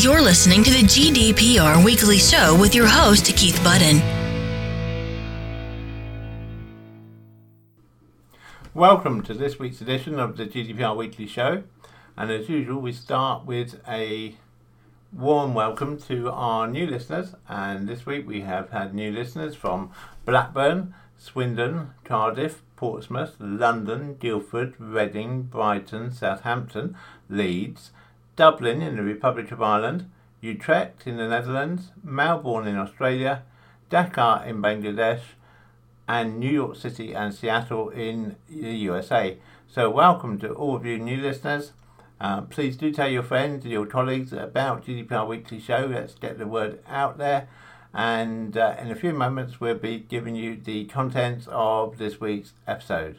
You're listening to the GDPR Weekly Show with your host, Keith Budden. Welcome to this week's edition of the GDPR Weekly Show. And as usual, we start with a warm welcome to our new listeners. And this week we have had new listeners from Blackburn, Swindon, Cardiff, Portsmouth, London, Guildford, Reading, Brighton, Southampton, Leeds, Dublin in the Republic of Ireland, Utrecht in the Netherlands, Melbourne in Australia, Dhaka in Bangladesh, and New York City and Seattle in the USA. So, welcome to all of you new listeners. Uh, please do tell your friends and your colleagues about GDPR Weekly Show. Let's get the word out there. And uh, in a few moments, we'll be giving you the contents of this week's episode.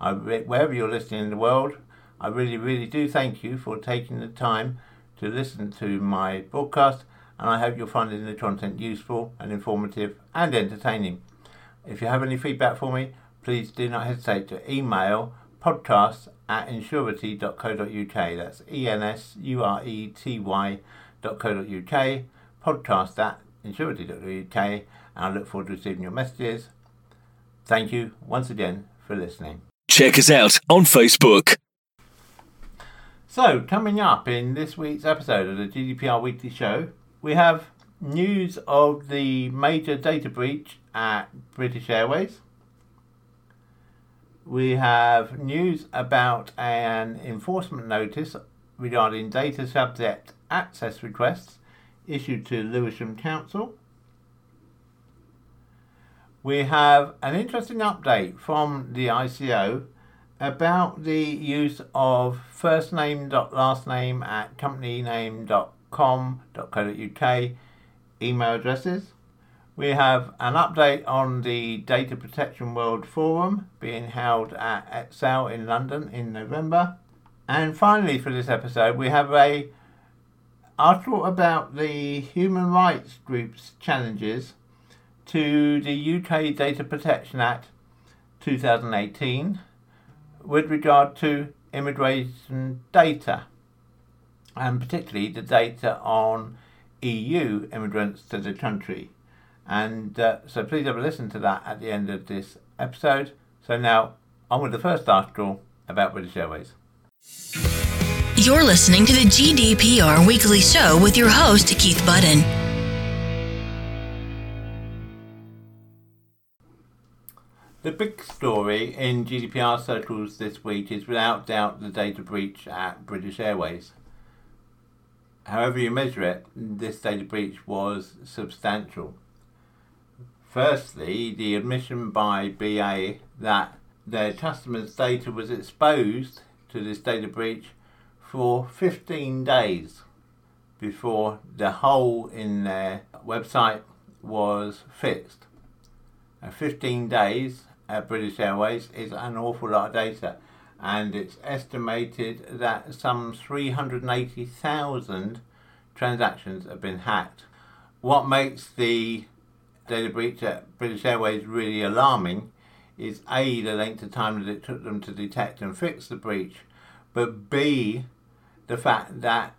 I, wherever you're listening in the world, I really, really do thank you for taking the time to listen to my broadcast, and I hope you're finding the content useful and informative and entertaining. If you have any feedback for me, please do not hesitate to email podcast at ensurety.co.uk. That's E N S U R E T Y.co.uk, podcast at ensurety.co.uk, and I look forward to receiving your messages. Thank you once again for listening. Check us out on Facebook. So, coming up in this week's episode of the GDPR Weekly Show, we have news of the major data breach at British Airways. We have news about an enforcement notice regarding data subject access requests issued to Lewisham Council. We have an interesting update from the ICO about the use of first name dot last name at companyname.com.co.uk email addresses. We have an update on the Data Protection World Forum being held at Excel in London in November. And finally, for this episode, we have a article about the human rights group's challenges to the UK Data Protection Act 2018 with regard to immigration data, and particularly the data on EU immigrants to the country. And uh, so please have a listen to that at the end of this episode. So now, on with the first article about British Airways. You're listening to the GDPR Weekly Show with your host, Keith Budden. The big story in GDPR circles this week is without doubt the data breach at British Airways. However, you measure it, this data breach was substantial. Firstly, the admission by BA that their customers' data was exposed to this data breach for 15 days before the hole in their website was fixed. 15 days at British Airways is an awful lot of data, and it's estimated that some 380,000 transactions have been hacked. What makes the data breach at British Airways really alarming is A, the length of time that it took them to detect and fix the breach, but B, the fact that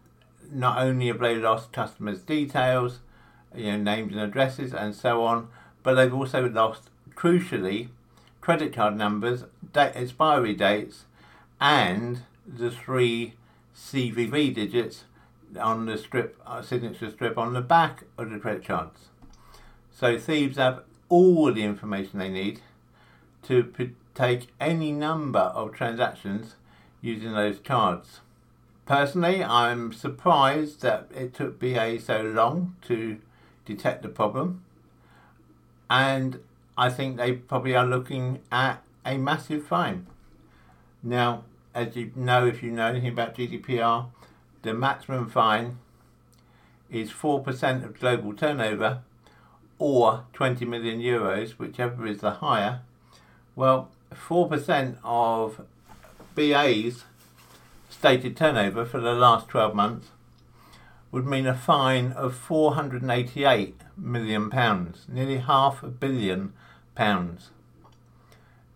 not only have they lost customers' details, you know, names and addresses and so on, but they've also lost, crucially, credit card numbers, date, expiry dates, and the three CVV digits on the strip, uh, signature strip on the back of the credit cards. So thieves have all the information they need to take any number of transactions using those cards. Personally, I'm surprised that it took BA so long to detect the problem, and I think they probably are looking at a massive fine. Now, as you know, if you know anything about GDPR, the maximum fine is 4% of global turnover or 20 million euros, whichever is the higher. Well, 4% of BA's stated turnover for the last 12 months would mean a fine of 488 million pounds, nearly half a billion pounds.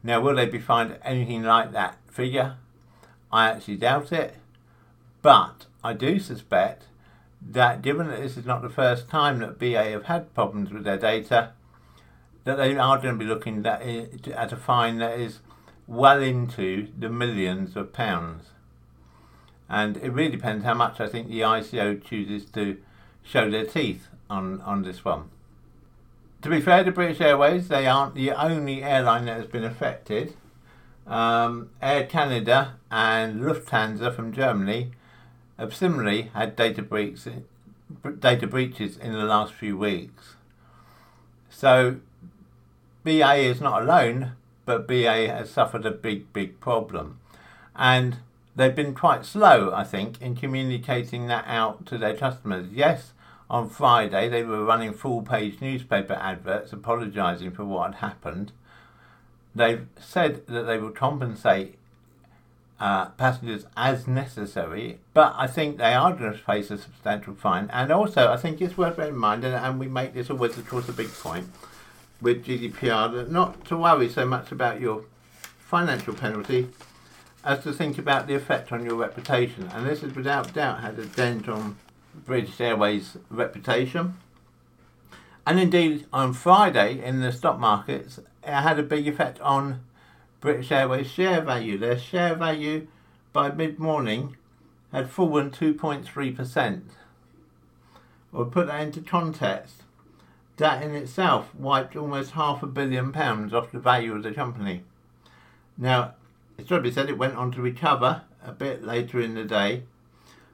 Now, will they be fined anything like that figure? I actually doubt it, but I do suspect that given that this is not the first time that BA have had problems with their data, that they are going to be looking at, a fine that is well into the millions of pounds. And it really depends how much I think the ICO chooses to show their teeth on, on this one. To be fair to British Airways, they aren't the only airline that has been affected. Um, Air Canada and Lufthansa from Germany have similarly had data breaches, data breaches in the last few weeks. So BA is not alone, but BA has suffered a big, big problem. And they've been quite slow, I think, in communicating that out to their customers. Yes, on Friday they were running full page newspaper adverts apologising for what had happened. They've said that they will compensate uh, passengers as necessary, but I think they are going to face a substantial fine. And also, I think it's worth bearing in mind, and, and we make this always, of course, a big point with GDPR, that not to worry so much about your financial penalty as to think about the effect on your reputation. And this has without doubt had a dent on British Airways' reputation. And indeed, on Friday in the stock markets, it had a big effect on British Airways share value. Their share value by mid morning had fallen 2.3%. Or put that into context, that in itself wiped almost half a billion pounds off the value of the company. Now, it's got to be said it went on to recover a bit later in the day,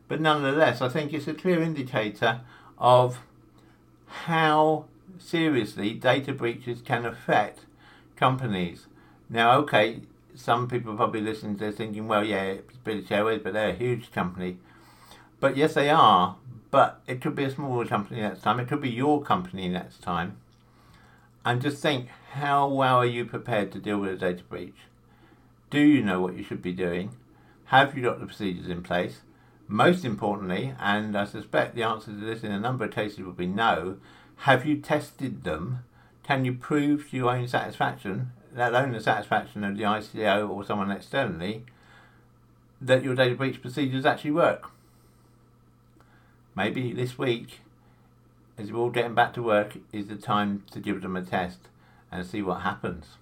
but nonetheless, I think it's a clear indicator of how seriously data breaches can affect companies. Now, okay, some people probably listening to this thinking, well, yeah, it's British Airways, but they're a huge company. But yes, they are, but it could be a smaller company next time. It could be your company next time. And just think, how well are you prepared to deal with a data breach? Do you know what you should be doing? Have you got the procedures in place? Most importantly, and I suspect the answer to this in a number of cases would be no, have you tested them? Can you prove to your own satisfaction, let alone the satisfaction of the ICO or someone externally, that your data breach procedures actually work? Maybe this week, as we're all getting back to work, is the time to give them a test and see what happens.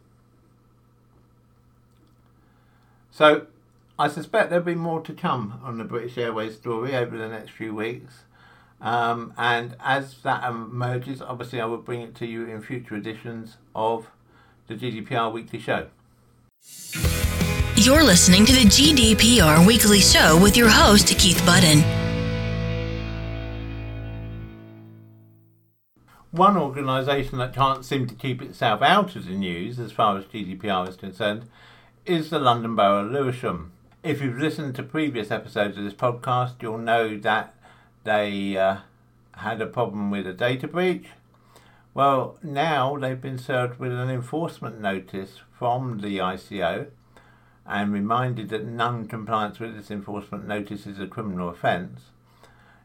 So, I suspect there'll be more to come on the British Airways story over the next few weeks. Um, and as that emerges, obviously, I will bring it to you in future editions of the GDPR Weekly Show. You're listening to the GDPR Weekly Show with your host, Keith Budden. One organisation that can't seem to keep itself out of the news as far as GDPR is concerned is the London Borough of Lewisham. If you've listened to previous episodes of this podcast, you'll know that they uh, had a problem with a data breach. Well, now they've been served with an enforcement notice from the ICO and reminded that non compliance with this enforcement notice is a criminal offence.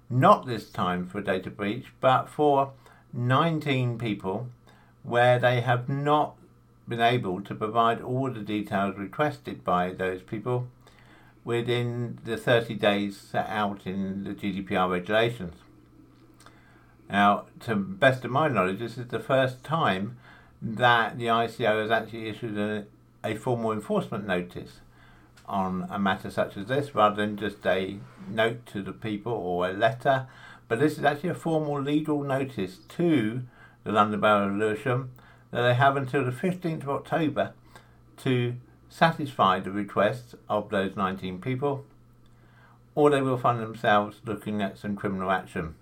Not this time for a data breach, but for 19 people where they have not been able to provide all the details requested by those people within the 30 days set out in the GDPR regulations. Now, to best of my knowledge, this is the first time that the ICO has actually issued a, a formal enforcement notice on a matter such as this rather than just a note to the people or a letter. But this is actually a formal legal notice to the London Borough of Lewisham that they have until the 15th of October to satisfy the requests of those 19 people, or they will find themselves looking at some criminal action.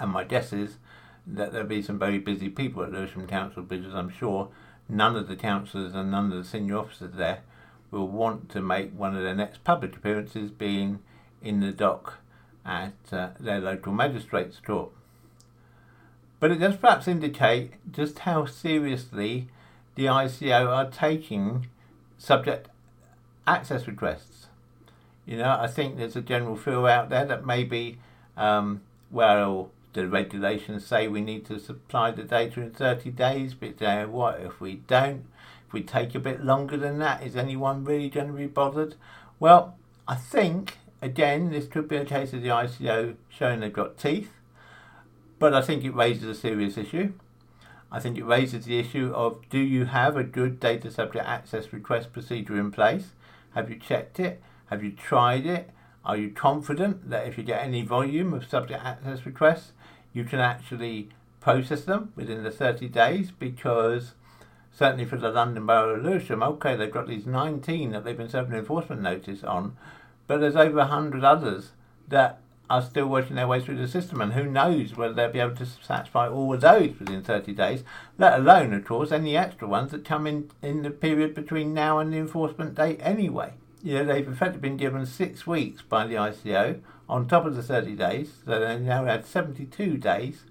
And my guess is that there'll be some very busy people at Lewisham Council because I'm sure none of the councillors and none of the senior officers there will want to make one of their next public appearances being in the dock at uh, their local magistrates court. But it does perhaps indicate just how seriously the ICO are taking subject access requests. You know, I think there's a general feel out there that maybe, um, well, the regulations say we need to supply the data in 30 days, but uh, what if we don't? If we take a bit longer than that, is anyone really going to be bothered? Well, I think again, this could be a case of the ICO showing they've got teeth, but I think it raises a serious issue. I think it raises the issue of do you have a good data subject access request procedure in place? Have you checked it? Have you tried it? Are you confident that if you get any volume of subject access requests, you can actually process them within the 30 days? Because certainly for the London Borough of Lewisham, okay, they've got these 19 that they've been serving enforcement notice on, but there's over 100 others that are still working their way through the system, and who knows whether they'll be able to satisfy all of those within 30 days, let alone, of course, any extra ones that come in in the period between now and the enforcement date anyway. You know, they've effectively been given six weeks by the ICO on top of the 30 days, so they now have 72 days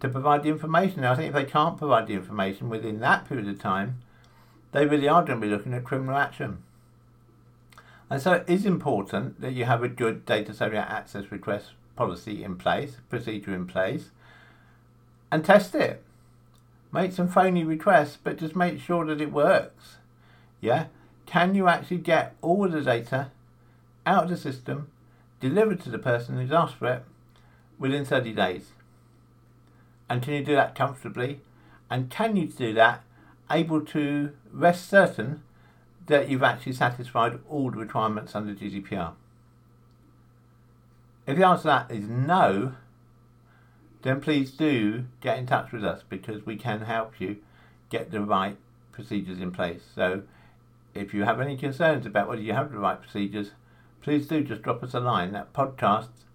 to provide the information. Now, I think if they can't provide the information within that period of time, they really are going to be looking at criminal action. And so it is important that you have a good data subject access request policy in place, procedure in place, and test it. Make some phony requests, but just make sure that it works. Yeah? Can you actually get all the data out of the system, delivered to the person who's asked for it within 30 days? And can you do that comfortably? And can you do that able to rest certain that you've actually satisfied all the requirements under GDPR? If the answer to that is no, then please do get in touch with us because we can help you get the right procedures in place. So if you have any concerns about whether you have the right procedures, please do just drop us a line at podcasts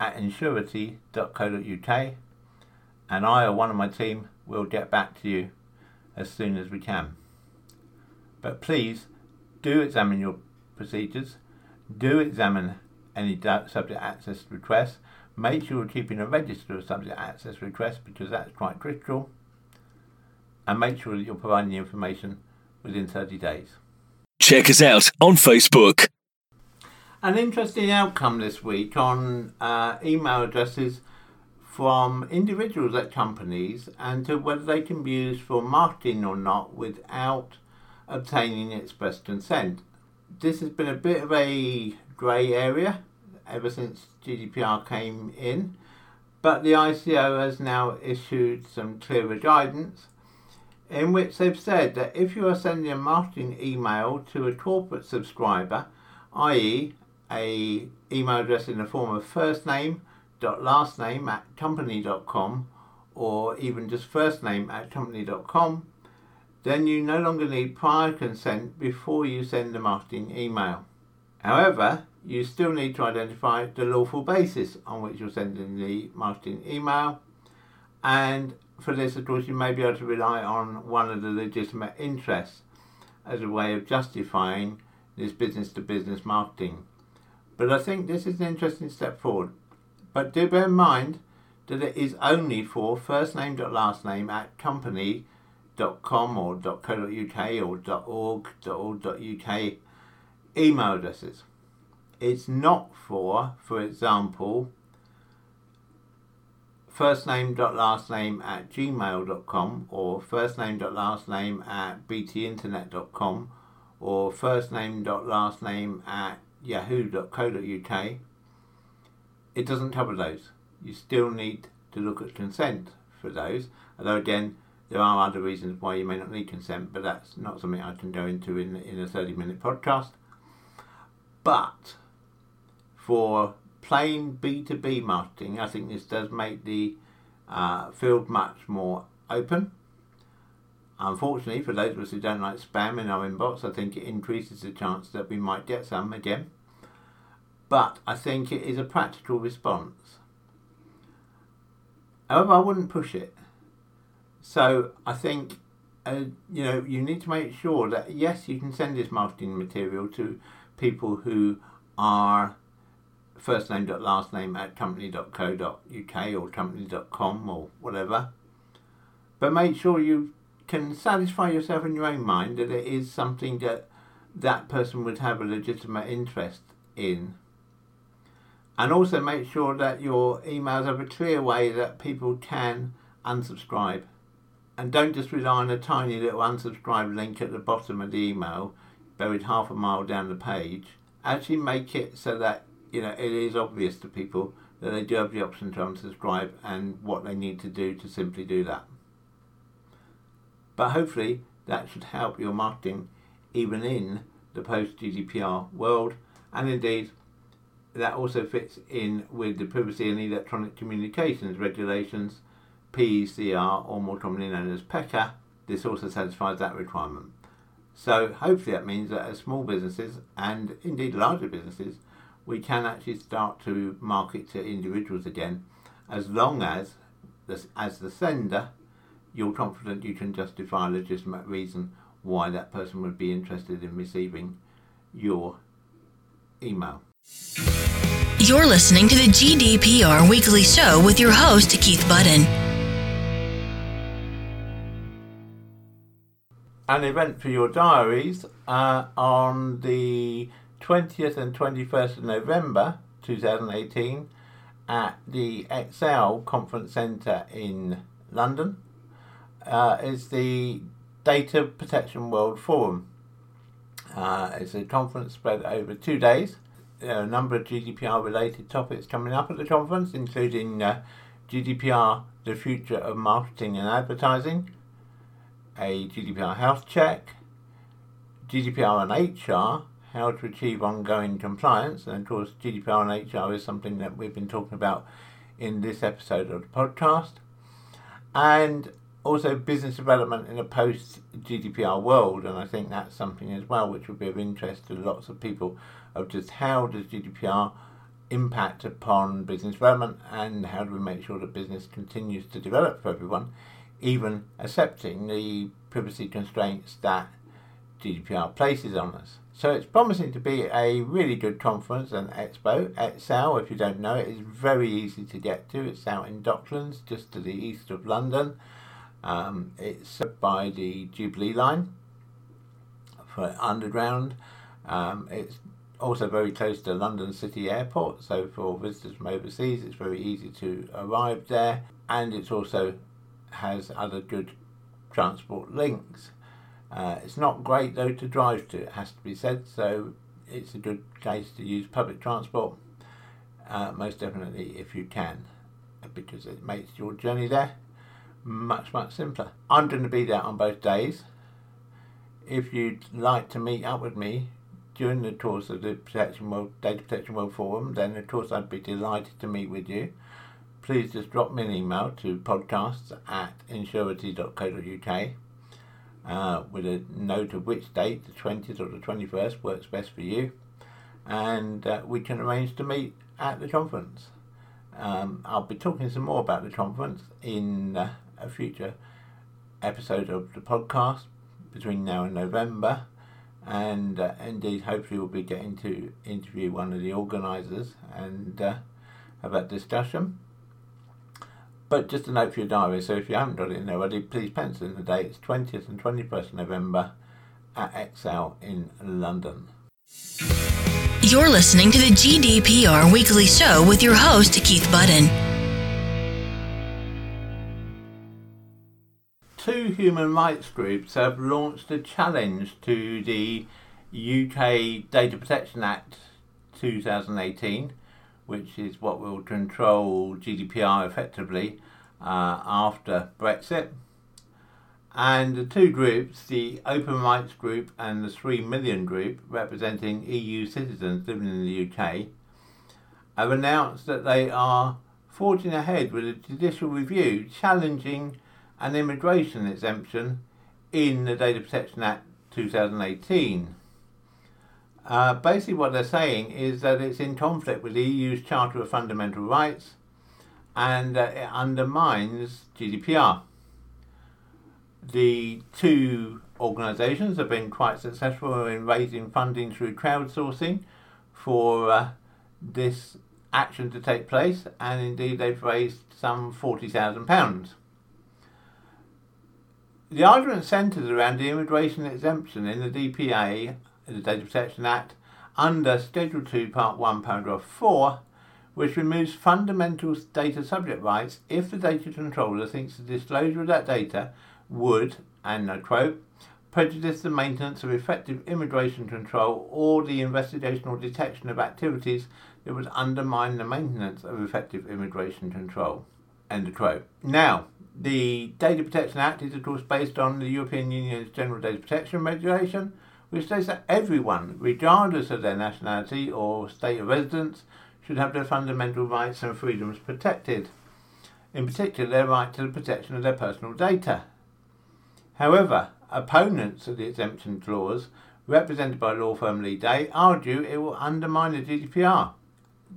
at ensurety.co.uk and I or one of my team will get back to you as soon as we can. But please do examine your procedures, do examine any subject access requests, make sure you're keeping a register of subject access requests because that's quite critical, and make sure that you're providing the information within 30 days. Check us out on Facebook. An interesting outcome this week on uh, email addresses from individuals at companies and to whether they can be used for marketing or not without obtaining express consent. This has been a bit of a grey area ever since GDPR came in, but the ICO has now issued some clearer guidance in which they've said that if you are sending a marketing email to a corporate subscriber, i.e., a email address in the form of first name dot last name at company.com or even just first name at company.com, then you no longer need prior consent before you send the marketing email. However, you still need to identify the lawful basis on which you're sending the marketing email and for this, of course, you may be able to rely on one of the legitimate interests as a way of justifying this business to business marketing. But I think this is an interesting step forward. But do bear in mind that it is only for first name dot last name at company.com or dot .co.uk or .org.org.uk email addresses. It's not for, for example, first name dot last name at gmail.com or first name dot last name at btinternet.com or first name dot last name at yahoo.co.uk it doesn't cover those. You still need to look at consent for those. Although again there are other reasons why you may not need consent but that's not something I can go into in, in a 30 minute podcast but for plain B2B marketing, I think this does make the uh, field much more open. Unfortunately, for those of us who don't like spam in our inbox, I think it increases the chance that we might get some again. But I think it is a practical response. However, I wouldn't push it. So I think uh, you know you need to make sure that yes, you can send this marketing material to people who are first name dot last name at company.co.uk or company.com or whatever. But make sure you can satisfy yourself in your own mind that it is something that that person would have a legitimate interest in. And also make sure that your emails have a clear way that people can unsubscribe. And don't just rely on a tiny little unsubscribe link at the bottom of the email, buried half a mile down the page, actually make it so that you know it is obvious to people that they do have the option to unsubscribe and what they need to do to simply do that. But hopefully that should help your marketing even in the post GDPR world and indeed that also fits in with the privacy and electronic communications regulations PECR or more commonly known as PECR. This also satisfies that requirement. So hopefully that means that as small businesses and indeed larger businesses we can actually start to market to individuals again as long as, as the sender, you're confident you can justify a legitimate reason why that person would be interested in receiving your email. You're listening to the GDPR Weekly Show with your host, Keith Budden. An event for your diaries uh, on the 20th and 21st of November 2018 at the Excel Conference Centre in London uh, is the Data Protection World Forum. Uh, it's a conference spread over two days. There are a number of GDPR related topics coming up at the conference, including uh, GDPR, the future of marketing and advertising, a GDPR health check, GDPR and HR, how to achieve ongoing compliance. And of course, GDPR and HR is something that we've been talking about in this episode of the podcast. And also business development in a post GDPR world, and I think that's something as well which would be of interest to lots of people of just how does GDPR impact upon business development and how do we make sure that business continues to develop for everyone, even accepting the privacy constraints that GDPR places on us. So it's promising to be a really good conference and expo. Excel, if you don't know it, is very easy to get to. It's out in Docklands, just to the east of London. Um, it's by the Jubilee line for underground. Um, it's also very close to London City Airport, so for visitors from overseas, it's very easy to arrive there. And it's also has other good transport links. Uh, it's not great though to drive to, it has to be said, so it's a good place to use public transport, uh, most definitely if you can, because it makes your journey there much, much simpler. I'm going to be there on both days. If you'd like to meet up with me during the course of the Protection World, Data Protection World Forum, then of course I'd be delighted to meet with you. Please just drop me an email to podcasts at ensurety.co.uk uh, with a note of which date, the 20th or the 21st, works best for you. And uh, we can arrange to meet at the conference. Um, I'll be talking some more about the conference in uh, a future episode of the podcast between now and November. And uh, indeed, hopefully, we'll be getting to interview one of the organisers and uh, have that discussion. But just a note for your diary, so if you haven't got it in already, please pencil in the dates 20th and 21st November at Excel in London. You're listening to the GDPR Weekly Show with your host, Keith Budden. Two human rights groups have launched a challenge to the UK Data Protection Act 2018 which is what will control GDPR effectively uh, after Brexit. And the two groups, the Open Rights Group and the 3 Million Group, representing EU citizens living in the UK, have announced that they are forging ahead with a judicial review challenging an immigration exemption in the Data Protection Act 2018. Uh, basically, what they're saying is that it's in conflict with the EU's Charter of Fundamental Rights and uh, it undermines GDPR. The two organisations have been quite successful in raising funding through crowdsourcing for uh, this action to take place, and indeed they've raised some £40,000. The argument centres around the immigration exemption in the DPA the Data Protection Act under Schedule 2, Part 1, Paragraph 4, which removes fundamental data subject rights if the data controller thinks the disclosure of that data would, and I quote, prejudice the maintenance of effective immigration control or the investigation or detection of activities that would undermine the maintenance of effective immigration control. End of quote. Now, the Data Protection Act is, of course, based on the European Union's General Data Protection Regulation, which states that everyone, regardless of their nationality or state of residence, should have their fundamental rights and freedoms protected, in particular their right to the protection of their personal data. However, opponents of the exemption clause, represented by law firm Leigh Day, argue it will undermine the GDPR.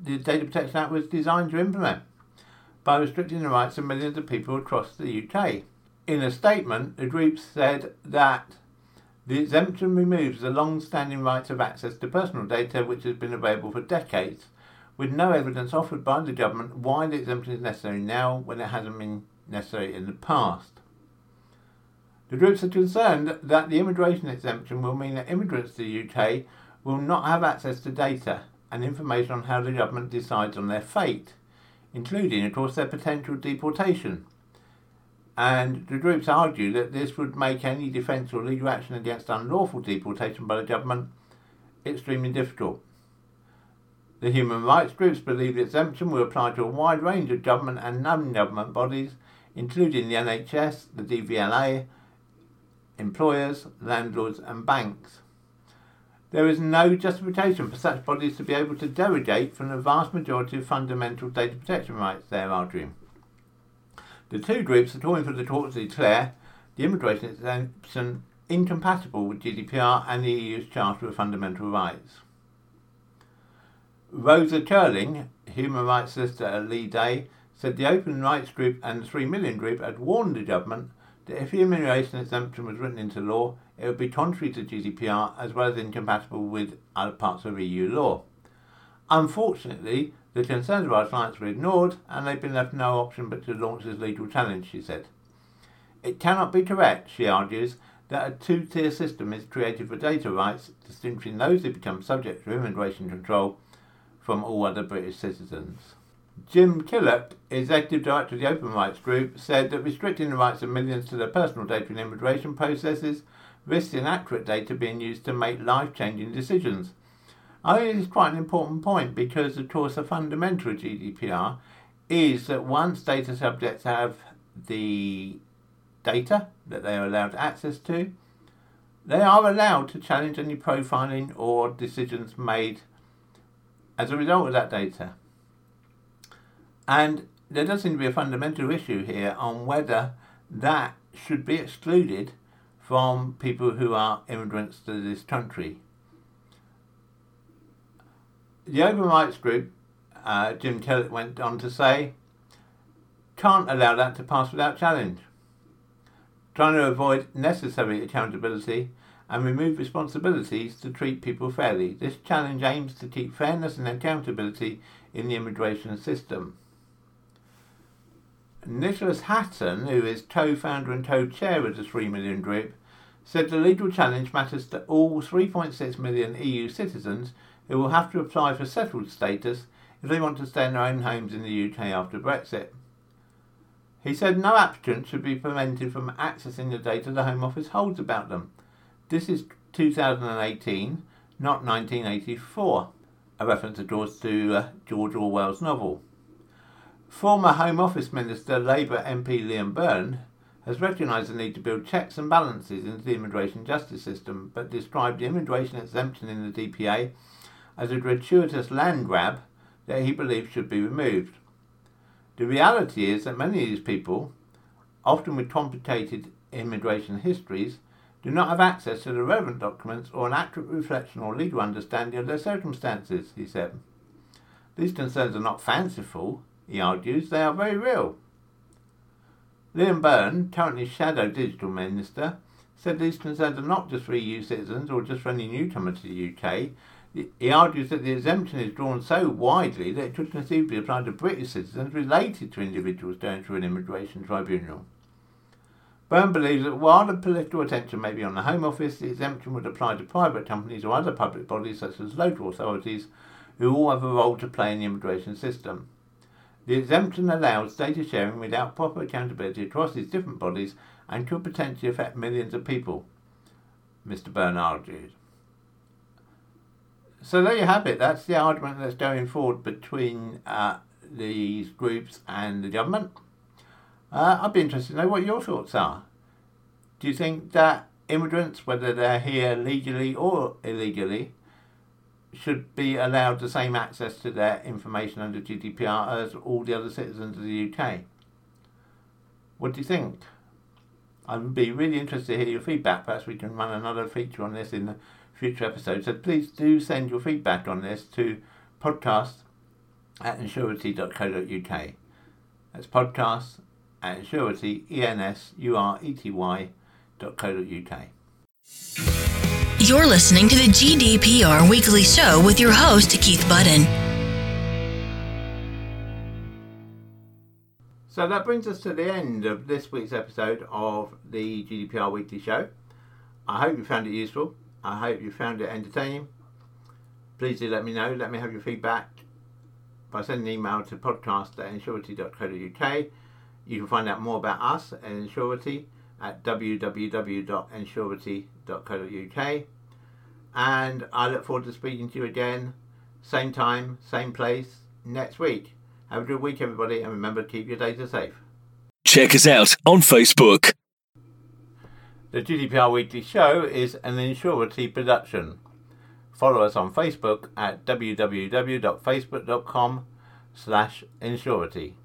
The Data Protection Act was designed to implement by restricting the rights of millions of people across the UK. In a statement, the group said that the exemption removes the long standing right of access to personal data which has been available for decades, with no evidence offered by the government why the exemption is necessary now when it hasn't been necessary in the past. The groups are concerned that the immigration exemption will mean that immigrants to the UK will not have access to data and information on how the government decides on their fate including, of course, their potential deportation. And the groups argue that this would make any defence or legal action against unlawful deportation by the government extremely difficult. The human rights groups believe the exemption will apply to a wide range of government and non government bodies, including the NHS, the DVLA, employers, landlords, and banks. There is no justification for such bodies to be able to derogate from the vast majority of fundamental data protection rights they are arguing. The two groups are calling for the court to declare the immigration exemption incompatible with GDPR and the EU's Charter of Fundamental Rights. Rosa Curling, human rights solicitor at Leigh Day, said the Open Rights Group and the 3 Million Group had warned the government that if the immigration exemption was written into law, it would be contrary to GDPR as well as incompatible with other parts of EU law. Unfortunately, the concerns of our clients were ignored and they've been left no option but to launch this legal challenge, she said. It cannot be correct, she argues, that a two tier system is created for data rights, distinguishing those who become subject to immigration control from all other British citizens. Jim Killock, Executive Director of the Open Rights Group, said that restricting the rights of millions to their personal data in immigration processes risks inaccurate data being used to make life changing decisions. I think it's quite an important point because, of course, a fundamental GDPR is that once data subjects have the data that they are allowed access to, they are allowed to challenge any profiling or decisions made as a result of that data. And there does seem to be a fundamental issue here on whether that should be excluded from people who are immigrants to this country. The Open Rights Group, uh, Jim Killock went on to say, can't allow that to pass without challenge. Trying to avoid necessary accountability and remove responsibilities to treat people fairly. This challenge aims to keep fairness and accountability in the immigration system. Nicholas Hatton, who is co-founder and co-chair of the 3 Million Group, said the legal challenge matters to all 3.6 million EU citizens who will have to apply for settled status if they want to stay in their own homes in the UK after Brexit. He said no applicant should be prevented from accessing the data the Home Office holds about them. This is 2018, not 1984, a reference, course, to uh, George Orwell's novel. Former Home Office Minister Labour MP Liam Byrne has recognised the need to build checks and balances into the immigration justice system, but described the immigration exemption in the DPA as a gratuitous land grab that he believes should be removed. The reality is that many of these people, often with complicated immigration histories, do not have access to the relevant documents or an accurate reflection or legal understanding of their circumstances, he said. These concerns are not fanciful, he argues, they are very real. Liam Byrne, currently Shadow Digital Minister, said these concerns are not just for EU citizens or just for any newcomer to the UK. He argues that the exemption is drawn so widely that it could conceivably apply to British citizens related to individuals going through an immigration tribunal. Byrne believes that while the political attention may be on the Home Office, the exemption would apply to private companies or other public bodies such as local authorities who all have a role to play in the immigration system. The exemption allows data sharing without proper accountability across these different bodies and could potentially affect millions of people. Mr. Byrne argues. So there you have it. That's the argument that's going forward between uh, these groups and the government. Uh, I'd be interested to know what your thoughts are. Do you think that immigrants, whether they're here legally or illegally, should be allowed the same access to their information under GDPR as all the other citizens of the UK? What do you think? I'd be really interested to hear your feedback. Perhaps we can run another feature on this in the future episodes. So please do send your feedback on this to podcast at ensurety.co.uk. That's podcast at ensurety, E-N-S-U-R-E-T-Y dot co.uk. You're listening to the GDPR Weekly Show with your host, Keith Budden. So that brings us to the end of this week's episode of the GDPR Weekly Show. I hope you found it useful. I hope you found it entertaining. Please do let me know. Let me have your feedback by sending an email to podcast at ensurety.co.uk. You can find out more about us at Ensurety at www.ensurety.co.uk. And I look forward to speaking to you again, same time, same place, next week. Have a good week, everybody, and remember to keep your data safe. Check us out on Facebook. The GDPR Weekly Show is an Ensurety production. Follow us on Facebook at www.facebook.com slash Ensurety.